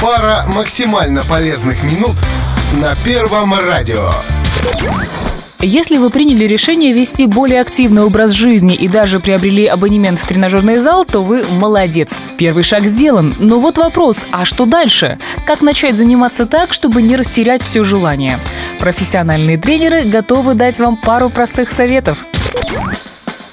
Пара максимально полезных минут на Первом радио. Если вы приняли решение вести более активный образ жизни и даже приобрели абонемент в тренажерный зал, то вы молодец. Первый шаг сделан. Но вот вопрос, а что дальше? Как начать заниматься так, чтобы не растерять все желание? Профессиональные тренеры готовы дать вам пару простых советов.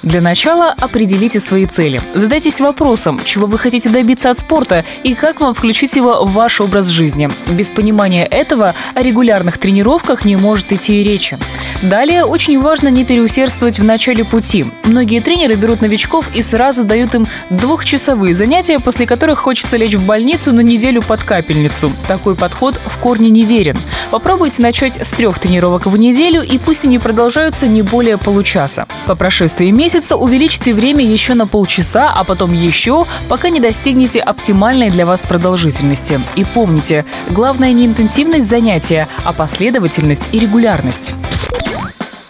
Для начала определите свои цели. Задайтесь вопросом, чего вы хотите добиться от спорта и как вам включить его в ваш образ жизни. Без понимания этого о регулярных тренировках не может идти и речи. Далее очень важно не переусердствовать в начале пути. Многие тренеры берут новичков и сразу дают им двухчасовые занятия, после которых хочется лечь в больницу на неделю под капельницу. Такой подход в корне неверен. Попробуйте начать с трех тренировок в неделю и пусть они продолжаются не более получаса. По прошествии месяца месяца увеличьте время еще на полчаса, а потом еще, пока не достигнете оптимальной для вас продолжительности. И помните, главное не интенсивность занятия, а последовательность и регулярность.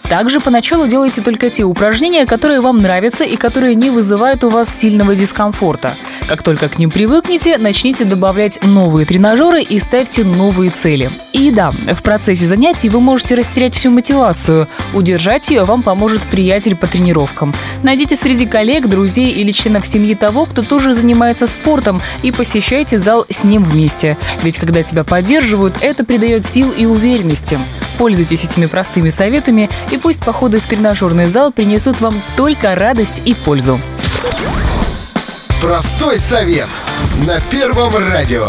Также поначалу делайте только те упражнения, которые вам нравятся и которые не вызывают у вас сильного дискомфорта. Как только к ним привыкнете, начните добавлять новые тренажеры и ставьте новые цели. И да, в процессе занятий вы можете растерять всю мотивацию. Удержать ее вам поможет приятель по тренировкам. Найдите среди коллег, друзей или членов семьи того, кто тоже занимается спортом, и посещайте зал с ним вместе. Ведь когда тебя поддерживают, это придает сил и уверенности. Пользуйтесь этими простыми советами, и пусть походы в тренажерный зал принесут вам только радость и пользу. Простой совет на Первом радио.